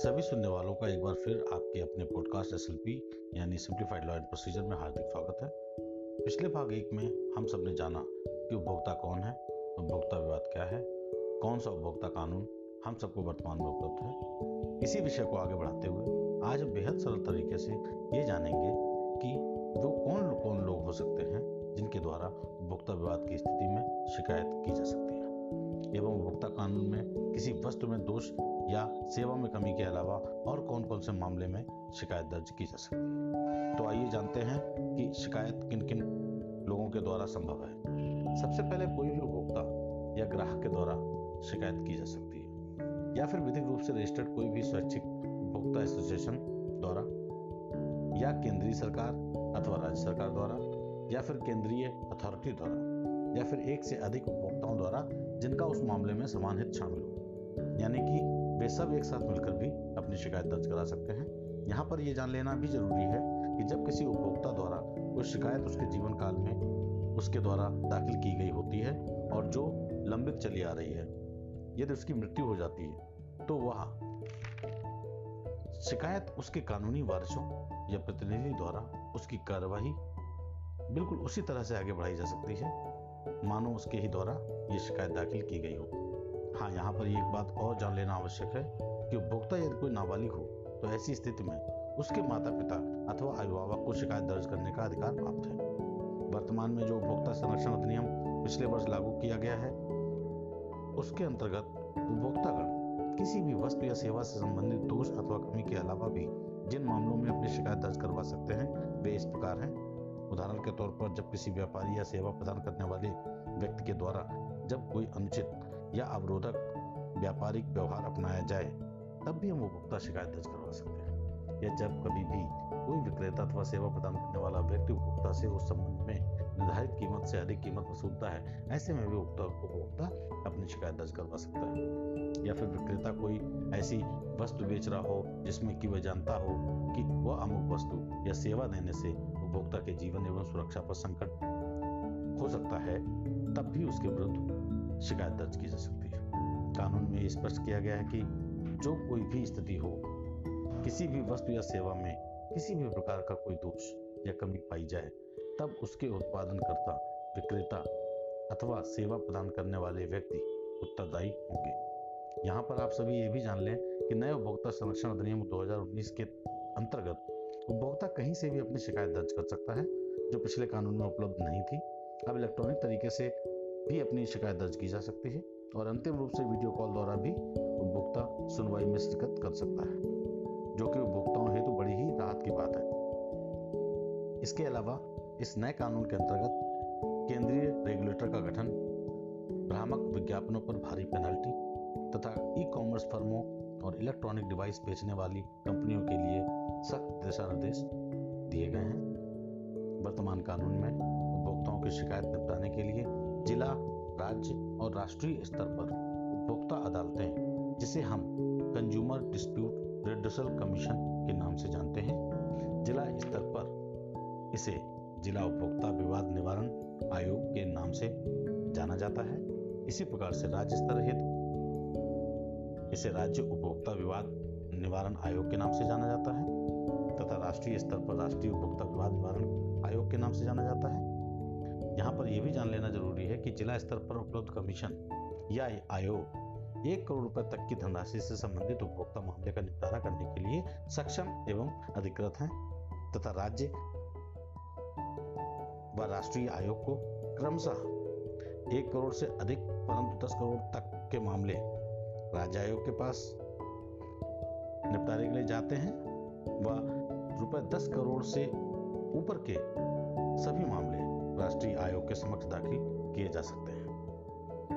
सभी सुनने वालों का एक बार फिर आपके अपने पॉडकास्ट एसएलपी यानी सिंप्लीफाइड लॉ एंड प्रोसीजर में हार्दिक स्वागत है। पिछले भाग एक में हम सबने जाना कि उपभोक्ता कौन है, उपभोक्ता विवाद क्या है, कौन सा उपभोक्ता कानून हम सबको वर्तमान में उपलब्ध है। इसी विषय को आगे बढ़ाते हुए आज बेहद सरल तरीके से ये जानेंगे कि वो कौन कौन लोग हो सकते हैं जिनके द्वारा उपभोक्ता विवाद की स्थिति में शिकायत की जा सकती है। एवं उपभोक्ता कानून में किसी वस्तु में दोष या सेवा में कमी के अलावा और कौन कौन से मामले में शिकायत दर्ज की जा सकती है? तो आइए जानते हैं कि शिकायत किन किन लोगों के द्वारा संभव है। सबसे पहले कोई भी उपभोक्ता या ग्राहक के द्वारा शिकायत की जा सकती है, या फिर विधिक रूप से रजिस्टर्ड कोई भी स्वैच्छिक उपभोक्ता एसोसिएशन द्वारा, या केंद्रीय सरकार अथवा राज्य सरकार द्वारा, या फिर केंद्रीय अथॉरिटी द्वारा। या फिर एक से अधिक उपभोक्ताओं द्वारा जिनका उस मामले में समान हित शामिल हो। यानी कि वे सब एक साथ मिलकर भी अपनी शिकायत दर्ज करा सकते हैं। यहाँ पर यह जान लेना भी ज़रूरी है कि जब किसी उपभोक्ता द्वारा कोई शिकायत उसके जीवन काल में उसके द्वारा दाखिल की गई होती है और जो लंबित चली आ रही है, यदि उसकी मृत्यु हो जाती है तो वह शिकायत उसके कानूनी वारिशों या प्रतिनिधि द्वारा उसकी कार्यवाही बिल्कुल उसी तरह से आगे बढ़ाई जा सकती है। मानो उसके ही द्वारा ये शिकायत दाखिल की गई हो। हाँ यहाँ पर एक बात और जान लेना आवश्यक है कि उपभोक्ता यदि कोई नाबालिग हो तो ऐसी स्थिति में उसके माता पिता अथवा अभिभावक को शिकायत दर्ज करने का अधिकार प्राप्त है। वर्तमान में जो उपभोक्ता संरक्षण अधिनियम पिछले वर्ष लागू किया गया है, उसके अंतर्गत उपभोक्तागण किसी भी वस्तु या सेवा से संबंधित दोष अथवा कमी के अलावा भी जिन मामलों में अपनी शिकायत दर्ज करवा सकते हैं, वे इस प्रकार हैं। उदाहरण के तौर पर जब किसी व्यापारी या सेवा प्रदान करने वाले व्यक्ति के द्वारा जब कोई अनुचित या अवरोधक व्यापारिक व्यवहार अपनाया जाए, तब भी हम उपभोक्ता शिकायत दर्ज करवा सकते हैं। या जब कभी भी कोई विक्रेता अथवा सेवा प्रदान करने वाला व्यक्ति उपभोक्ता से उस संबंध में निर्धारित कीमत से अधिक कीमत वसूलता है, ऐसे में भी उपभोक्ता अपनी शिकायत दर्ज करवा सकता है। या फिर विक्रेता कोई ऐसी वस्तु बेच रहा हो जिसमें कि वह जानता हो कि वह अमुक वस्तु या सेवा देने से उपभोक्ता के जीवन एवं सुरक्षा पर संकट हो सकता है, तब भी उसके विरुद्ध शिकायत दर्ज की जा सकती है। कानून में स्पष्ट किया गया है कि जो कोई भी स्थिति हो, किसी भी वस्तु या सेवा में किसी भी प्रकार का कोई दोष या कमी पाई जाए, तब उसके उत्पादनकर्ता, विक्रेता अथवा सेवा प्रदान करने वाले व्यक्ति उत्तरदायी होंगे। यहाँ पर आप सभी ये भी जान लें कि नए उपभोक्ता संरक्षण अधिनियम 2019 के अंतर्गत कहीं से भी अपनी शिकायत दर्ज कर सकता है, जो पिछले कानून में उपलब्ध नहीं थी। अब इलेक्ट्रॉनिक तरीके से भी अपनी शिकायत दर्ज की जा सकती है और अंतिम रूप से वीडियो कॉल द्वारा भी उपभोक्ता सुनवाई में शिरकत कर सकता है, जो कि उपभोक्ताओं हेतु बड़ी ही राहत की बात है। इसके अलावा, इस नए कानून के अंतर्गत केंद्रीय रेगुलेटर का गठन, भ्रामक विज्ञापनों पर भारी पेनल्टी तथा ई कॉमर्स फर्मों और इलेक्ट्रॉनिक डिवाइस बेचने वाली कंपनियों के लिए सख्त दिशा निर्देश दिए गए हैं। वर्तमान कानून में उपभोक्ताओं की शिकायत निपटाने के लिए जिला, राज्य और राष्ट्रीय स्तर पर उपभोक्ता अदालतें, जिसे हम कंज्यूमर डिस्प्यूट रिड्यूसल कमीशन के नाम से जानते हैं, जिला स्तर पर इसे जिला उपभोक्ता विवाद निवारण आयोग के नाम से जाना जाता है। इसी प्रकार से राज्य स्तर हेतु इसे राज्य उपभोक्ता विवाद निवारण आयोग के नाम से जाना जाता है तथा राष्ट्रीय स्तर पर राष्ट्रीय उपभोक्ता विवाद निवारण आयोग के नाम से जाना जाता है। यहाँ पर यह भी जान लेना ज़रूरी है कि जिला स्तर पर उपलब्ध कमीशन या आयोग एक करोड़ रुपए तक की धनराशि से संबंधित उपभोक्ता मामले का निपटारा करने के लिए सक्षम एवं अधिकृत हैं तथा राज्य व राष्ट्रीय आयोग को क्रमशः एक करोड़ से अधिक, परंतु दस करोड़ तक के मामले राज्य के पास निपटारे के लिए जाते हैं। व रुपए दस करोड़ से ऊपर के सभी मामले राष्ट्रीय आयोग के समक्ष दाखिल किए जा सकते हैं।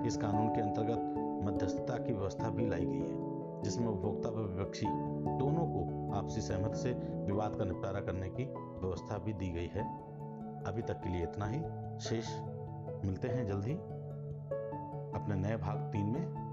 इस कानून के अंतर्गत मध्यस्थता की व्यवस्था भी लाई गई है, जिसमें उपभोक्ता व विपक्षी दोनों को आपसी सहमति से विवाद का निपटारा करने की व्यवस्था भी दी गई है। अभी तक के लिए इतना ही। शेष, मिलते हैं जल्दी अपने नए भाग तीन में।